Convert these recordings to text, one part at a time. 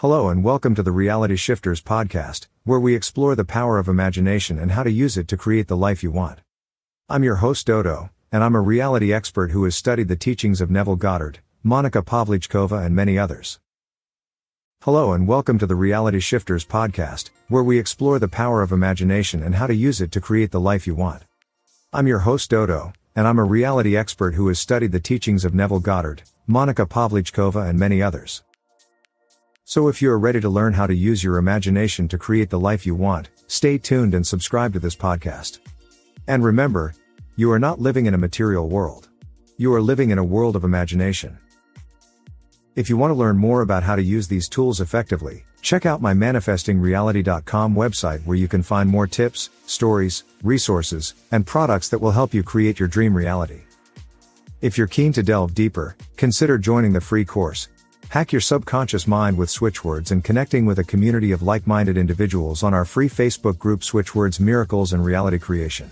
Hello and welcome to the Reality Shifters podcast, where we explore the power of imagination and how to use it to create the life you want. I'm your host Dodo, and I'm a reality expert who has studied the teachings of Neville Goddard, Monica Pavlichkova and many others. Hello and welcome to the Reality Shifters podcast, where we explore the power of imagination and how to use it to create the life you want. I'm your host Dodo, and I'm a reality expert who has studied the teachings of Neville Goddard, Monica Pavlichkova and many others. So if you are ready to learn how to use your imagination to create the life you want, stay tuned and subscribe to this podcast. And remember, you are not living in a material world. You are living in a world of imagination. If you want to learn more about how to use these tools effectively, check out my manifestingreality.com website where you can find more tips, stories, resources, and products that will help you create your dream reality. If you're keen to delve deeper, consider joining the free course, Hack your subconscious mind with switchwords and connecting with a community of like-minded individuals on our free Facebook group Switchwords Miracles and Reality Creation.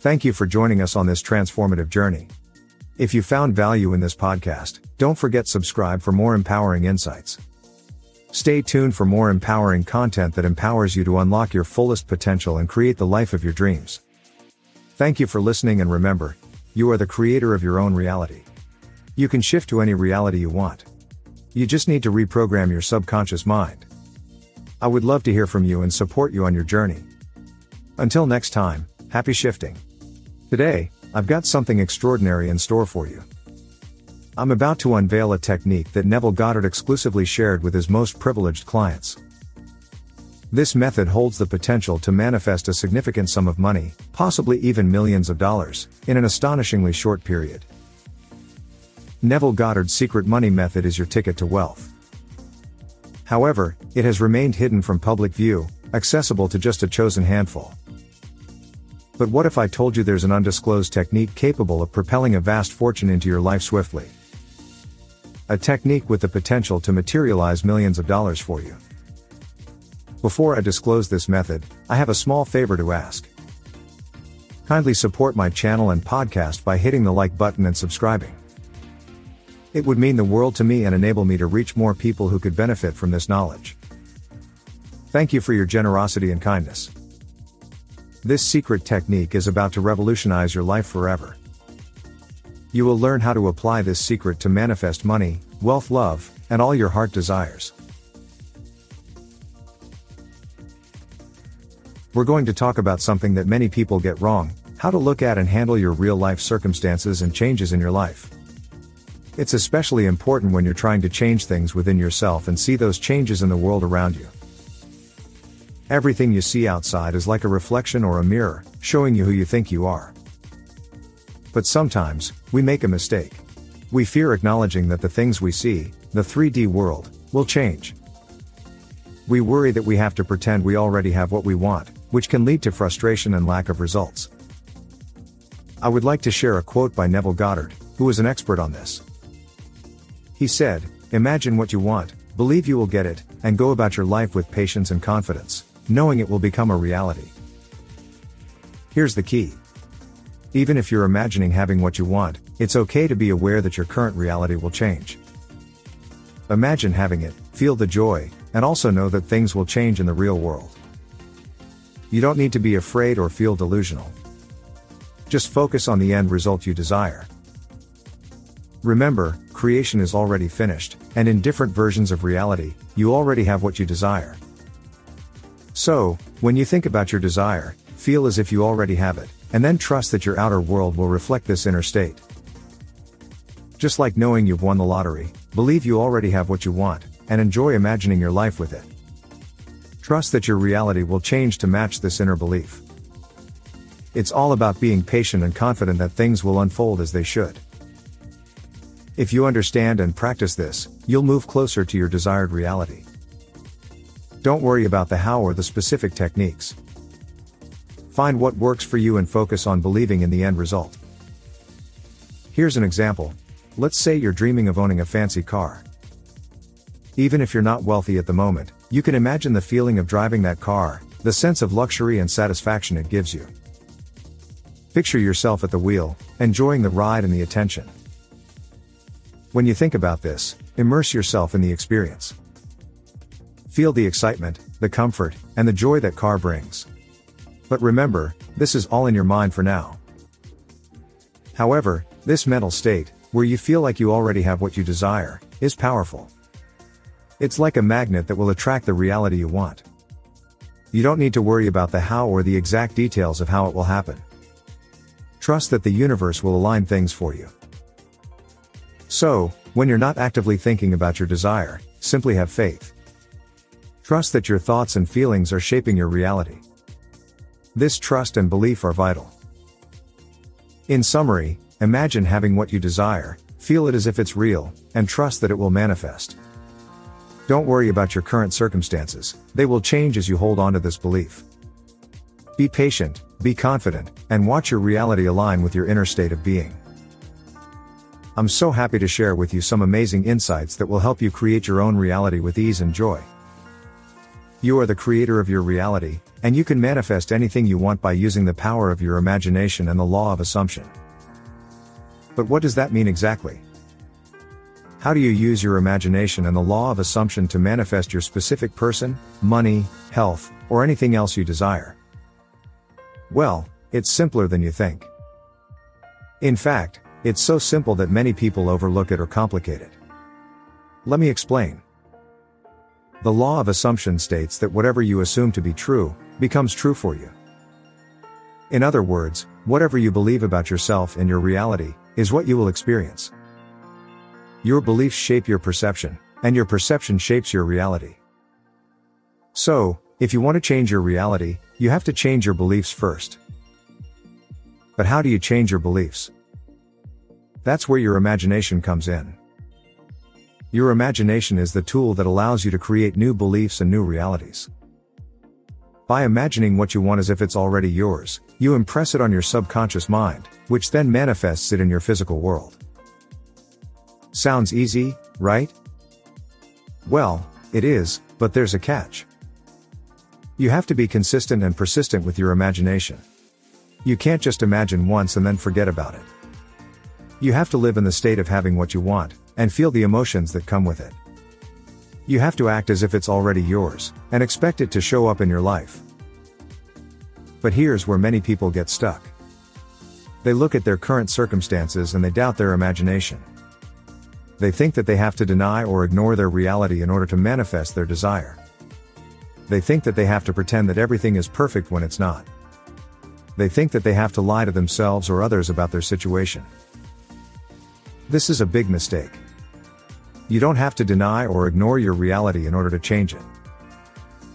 Thank you for joining us on this transformative journey. If you found value in this podcast, don't forget subscribe for more empowering insights. Stay tuned for more empowering content that empowers you to unlock your fullest potential and create the life of your dreams. Thank you for listening and remember, you are the creator of your own reality. You can shift to any reality you want. You just need to reprogram your subconscious mind. I would love to hear from you and support you on your journey. Until next time, happy shifting. Today, I've got something extraordinary in store for you. I'm about to unveil a technique that Neville Goddard exclusively shared with his most privileged clients. This method holds the potential to manifest a significant sum of money, possibly even millions of dollars, in an astonishingly short period. Neville Goddard's secret money method is your ticket to wealth. However, it has remained hidden from public view, accessible to just a chosen handful. But what if I told you there's an undisclosed technique capable of propelling a vast fortune into your life swiftly? A technique with the potential to materialize millions of dollars for you. Before I disclose this method, I have a small favor to ask. Kindly support my channel and podcast by hitting the like button and subscribing. It would mean the world to me and enable me to reach more people who could benefit from this knowledge. Thank you for your generosity and kindness. This secret technique is about to revolutionize your life forever. You will learn how to apply this secret to manifest money, wealth, love, and all your heart desires. We're going to talk about something that many people get wrong how to look at and handle your real life circumstances and changes in your life. It's especially important when you're trying to change things within yourself and see those changes in the world around you. Everything you see outside is like a reflection or a mirror, showing you who you think you are. But sometimes, we make a mistake. We fear acknowledging that the things we see, the 3D world, will change. We worry that we have to pretend we already have what we want, which can lead to frustration and lack of results. I would like to share a quote by Neville Goddard, who is an expert on this. He said, Imagine what you want, believe you will get it, and go about your life with patience and confidence, knowing it will become a reality. Here's the key. Even if you're imagining having what you want, it's okay to be aware that your current reality will change. Imagine having it, feel the joy, and also know that things will change in the real world. You don't need to be afraid or feel delusional. Just focus on the end result you desire. Remember, creation is already finished, and in different versions of reality, you already have what you desire. So, when you think about your desire, feel as if you already have it, and then trust that your outer world will reflect this inner state. Just like knowing you've won the lottery, believe you already have what you want, and enjoy imagining your life with it. Trust that your reality will change to match this inner belief. It's all about being patient and confident that things will unfold as they should. If you understand and practice this, you'll move closer to your desired reality. Don't worry about the how or the specific techniques. Find what works for you and focus on believing in the end result. Here's an example. Let's say you're dreaming of owning a fancy car. Even if you're not wealthy at the moment, you can imagine the feeling of driving that car, the sense of luxury and satisfaction it gives you. Picture yourself at the wheel, enjoying the ride and the attention. When you think about this, immerse yourself in the experience. Feel the excitement, the comfort, and the joy that car brings. But remember, this is all in your mind for now. However, this mental state, where you feel like you already have what you desire, is powerful. It's like a magnet that will attract the reality you want. You don't need to worry about the how or the exact details of how it will happen. Trust that the universe will align things for you. So, when you're not actively thinking about your desire, simply have faith. Trust that your thoughts and feelings are shaping your reality. This trust and belief are vital. In summary, imagine having what you desire, feel it as if it's real, and trust that it will manifest. Don't worry about your current circumstances, they will change as you hold on to this belief. Be patient, be confident, and watch your reality align with your inner state of being. I'm so happy to share with you some amazing insights that will help you create your own reality with ease and joy. You are the creator of your reality, and you can manifest anything you want by using the power of your imagination and the law of assumption. But what does that mean exactly? How do you use your imagination and the law of assumption to manifest your specific person, money, health, or anything else you desire? Well, it's simpler than you think. In fact, it's so simple that many people overlook it or complicate it. Let me explain. The law of assumption states that whatever you assume to be true, becomes true for you. In other words, whatever you believe about yourself and your reality, is what you will experience. Your beliefs shape your perception, and your perception shapes your reality. So, if you want to change your reality, you have to change your beliefs first. But how do you change your beliefs? That's where your imagination comes in. Your imagination is the tool that allows you to create new beliefs and new realities. By imagining what you want as if it's already yours, you impress it on your subconscious mind, which then manifests it in your physical world. Sounds easy, right? Well, it is, but there's a catch. You have to be consistent and persistent with your imagination. You can't just imagine once and then forget about it. You have to live in the state of having what you want, and feel the emotions that come with it. You have to act as if it's already yours, and expect it to show up in your life. But here's where many people get stuck. They look at their current circumstances and they doubt their imagination. They think that they have to deny or ignore their reality in order to manifest their desire. They think that they have to pretend that everything is perfect when it's not. They think that they have to lie to themselves or others about their situation. This is a big mistake. You don't have to deny or ignore your reality in order to change it.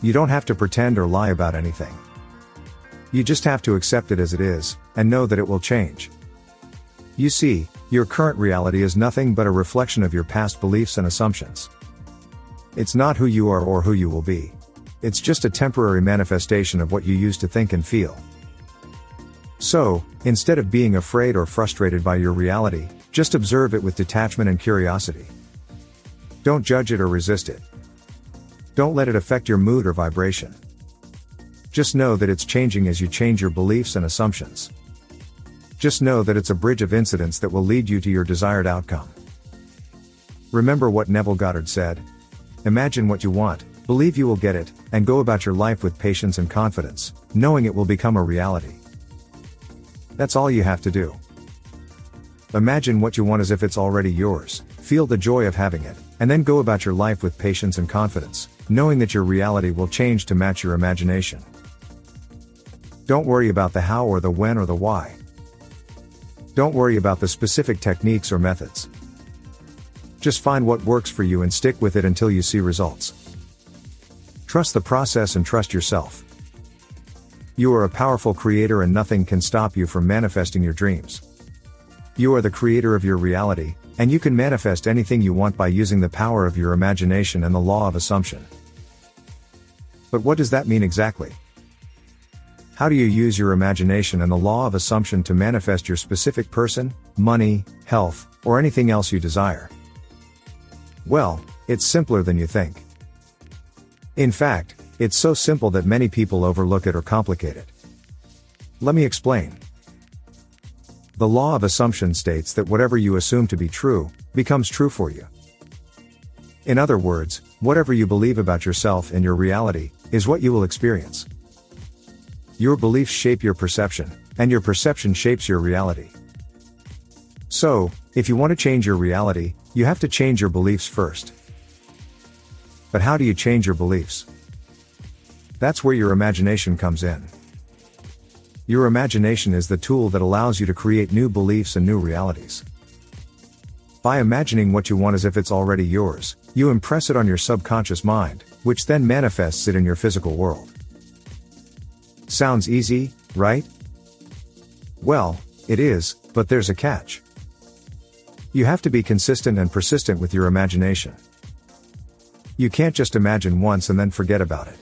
You don't have to pretend or lie about anything. You just have to accept it as it is, and know that it will change. You see, your current reality is nothing but a reflection of your past beliefs and assumptions. It's not who you are or who you will be. It's just a temporary manifestation of what you used to think and feel. So, instead of being afraid or frustrated by your reality, just observe it with detachment and curiosity. Don't judge it or resist it. Don't let it affect your mood or vibration. Just know that it's changing as you change your beliefs and assumptions. Just know that it's a bridge of incidents that will lead you to your desired outcome. Remember what Neville Goddard said? Imagine what you want, believe you will get it, and go about your life with patience and confidence, knowing it will become a reality. That's all you have to do. Imagine what you want as if it's already yours, feel the joy of having it, and then go about your life with patience and confidence, knowing that your reality will change to match your imagination. Don't worry about the how or the when or the why. Don't worry about the specific techniques or methods. Just find what works for you and stick with it until you see results. Trust the process and trust yourself. You are a powerful creator and nothing can stop you from manifesting your dreams. You are the creator of your reality, and you can manifest anything you want by using the power of your imagination and the law of assumption. But what does that mean exactly? How do you use your imagination and the law of assumption to manifest your specific person, money, health, or anything else you desire? Well, it's simpler than you think. In fact, it's so simple that many people overlook it or complicate it. Let me explain. The law of assumption states that whatever you assume to be true, becomes true for you. In other words, whatever you believe about yourself and your reality, is what you will experience. Your beliefs shape your perception, and your perception shapes your reality. So, if you want to change your reality, you have to change your beliefs first. But how do you change your beliefs? That's where your imagination comes in. Your imagination is the tool that allows you to create new beliefs and new realities. By imagining what you want as if it's already yours, you impress it on your subconscious mind, which then manifests it in your physical world. Sounds easy, right? Well, it is, but there's a catch. You have to be consistent and persistent with your imagination. You can't just imagine once and then forget about it.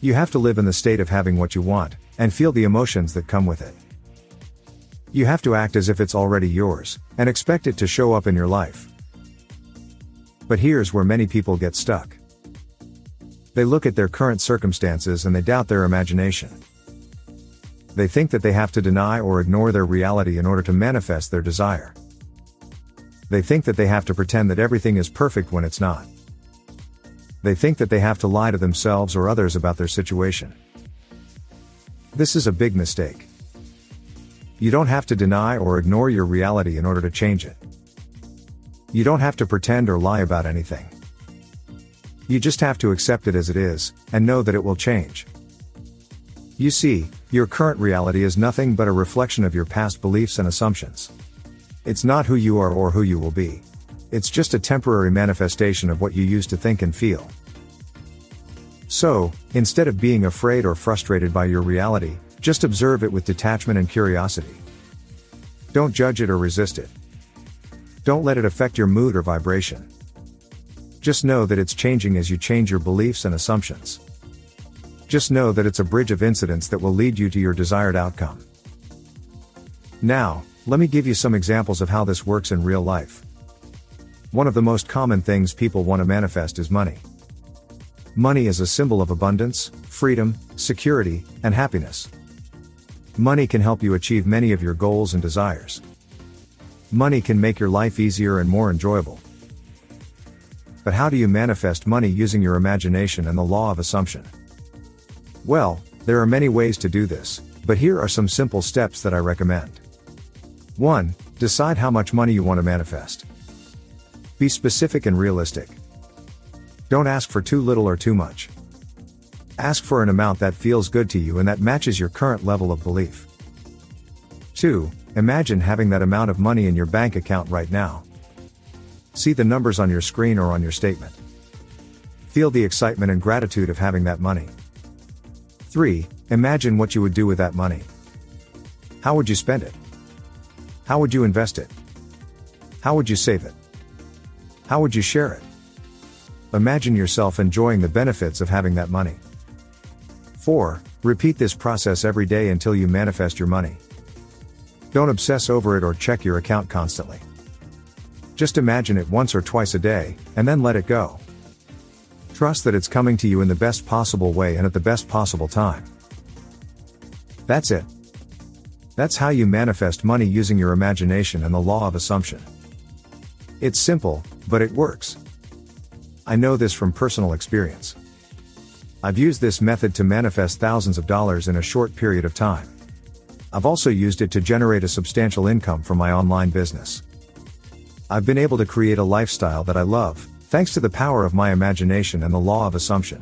You have to live in the state of having what you want, and feel the emotions that come with it. You have to act as if it's already yours, and expect it to show up in your life. But here's where many people get stuck. They look at their current circumstances and they doubt their imagination. They think that they have to deny or ignore their reality in order to manifest their desire. They think that they have to pretend that everything is perfect when it's not. They think that they have to lie to themselves or others about their situation. This is a big mistake. You don't have to deny or ignore your reality in order to change it. You don't have to pretend or lie about anything. You just have to accept it as it is, and know that it will change. You see, your current reality is nothing but a reflection of your past beliefs and assumptions. It's not who you are or who you will be. It's just a temporary manifestation of what you used to think and feel. So, instead of being afraid or frustrated by your reality, just observe it with detachment and curiosity. Don't judge it or resist it. Don't let it affect your mood or vibration. Just know that it's changing as you change your beliefs and assumptions. Just know that it's a bridge of incidents that will lead you to your desired outcome. Now, let me give you some examples of how this works in real life. One of the most common things people want to manifest is money. Money is a symbol of abundance, freedom, security, and happiness. Money can help you achieve many of your goals and desires. Money can make your life easier and more enjoyable. But how do you manifest money using your imagination and the law of assumption? Well, there are many ways to do this, but here are some simple steps that I recommend. 1. Decide how much money you want to manifest. Be specific and realistic. Don't ask for too little or too much. Ask for an amount that feels good to you and that matches your current level of belief. 2. Imagine having that amount of money in your bank account right now. See the numbers on your screen or on your statement. Feel the excitement and gratitude of having that money. 3. Imagine what you would do with that money. How would you spend it? How would you invest it? How would you save it? How would you share it? Imagine yourself enjoying the benefits of having that money. 4. Repeat this process every day until you manifest your money. Don't obsess over it or check your account constantly. Just imagine it once or twice a day, and then let it go. Trust that it's coming to you in the best possible way and at the best possible time. That's it. That's how you manifest money using your imagination and the law of assumption. It's simple, but it works. I know this from personal experience. I've used this method to manifest thousands of dollars in a short period of time. I've also used it to generate a substantial income from my online business. I've been able to create a lifestyle that I love, thanks to the power of my imagination and the law of assumption.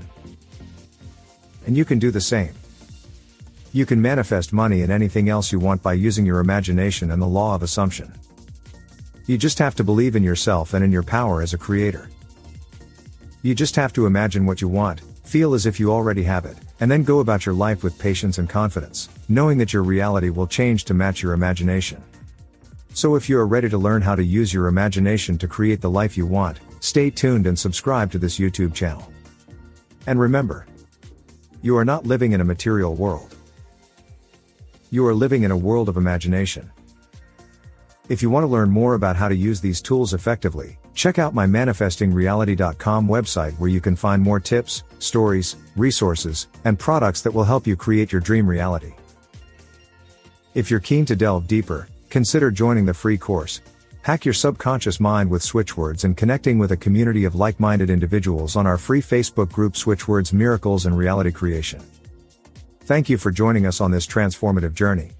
And you can do the same. You can manifest money and anything else you want by using your imagination and the law of assumption. You just have to believe in yourself and in your power as a creator. You just have to imagine what you want, feel as if you already have it, and then go about your life with patience and confidence, knowing that your reality will change to match your imagination. So if you are ready to learn how to use your imagination to create the life you want, stay tuned and subscribe to this YouTube channel. And remember, you are not living in a material world. You are living in a world of imagination. If you want to learn more about how to use these tools effectively, Check out my manifestingreality.com website where you can find more tips, stories, resources, and products that will help you create your dream reality. If you're keen to delve deeper, consider joining the free course. Hack your subconscious mind with switchwords and connecting with a community of like minded individuals on our free Facebook group Switchwords Miracles and Reality Creation. Thank you for joining us on this transformative journey.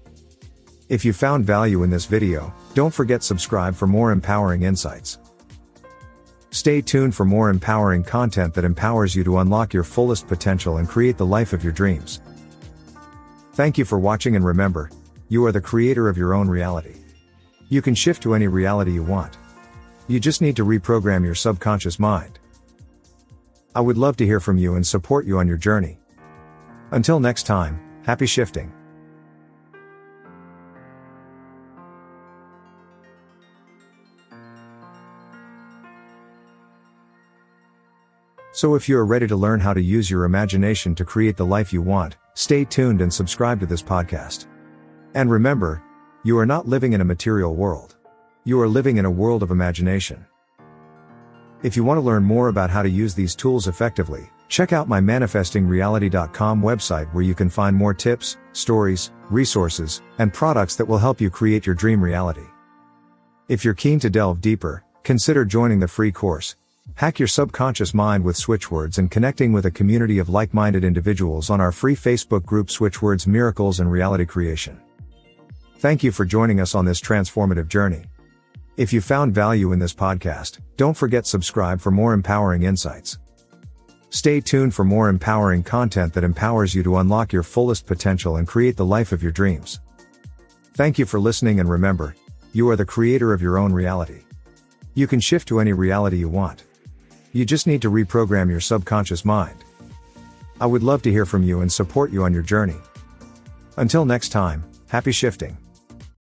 If you found value in this video, don't forget to subscribe for more empowering insights. Stay tuned for more empowering content that empowers you to unlock your fullest potential and create the life of your dreams. Thank you for watching and remember, you are the creator of your own reality. You can shift to any reality you want. You just need to reprogram your subconscious mind. I would love to hear from you and support you on your journey. Until next time, happy shifting. So if you are ready to learn how to use your imagination to create the life you want, stay tuned and subscribe to this podcast. And remember, you are not living in a material world. You are living in a world of imagination. If you want to learn more about how to use these tools effectively, check out my manifestingreality.com website where you can find more tips, stories, resources, and products that will help you create your dream reality. If you're keen to delve deeper, consider joining the free course. Hack your subconscious mind with switchwords and connecting with a community of like-minded individuals on our free Facebook group Switchwords Miracles and Reality Creation. Thank you for joining us on this transformative journey. If you found value in this podcast, don't forget subscribe for more empowering insights. Stay tuned for more empowering content that empowers you to unlock your fullest potential and create the life of your dreams. Thank you for listening and remember, you are the creator of your own reality. You can shift to any reality you want. You just need to reprogram your subconscious mind. I would love to hear from you and support you on your journey. Until next time, happy shifting.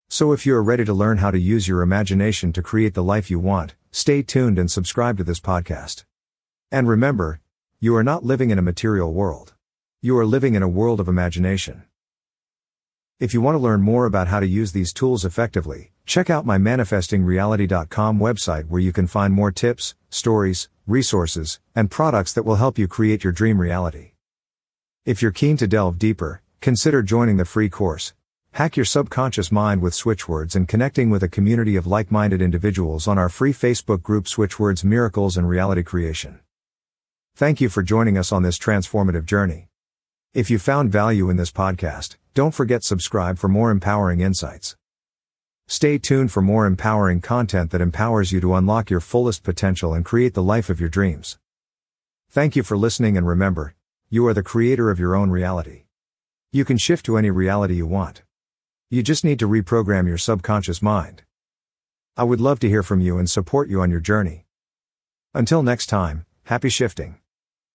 So if you are ready to learn how to use your imagination to create the life you want, stay tuned and subscribe to this podcast. And remember, you are not living in a material world. You are living in a world of imagination. If you want to learn more about how to use these tools effectively, check out my manifestingreality.com website where you can find more tips, stories, resources, and products that will help you create your dream reality. If you're keen to delve deeper, consider joining the free course, Hack your subconscious mind with switchwords and connecting with a community of like-minded individuals on our free Facebook group Switchwords Miracles and Reality Creation. Thank you for joining us on this transformative journey. If you found value in this podcast, don't forget subscribe for more empowering insights. Stay tuned for more empowering content that empowers you to unlock your fullest potential and create the life of your dreams. Thank you for listening and remember, you are the creator of your own reality. You can shift to any reality you want. You just need to reprogram your subconscious mind. I would love to hear from you and support you on your journey. Until next time, happy shifting.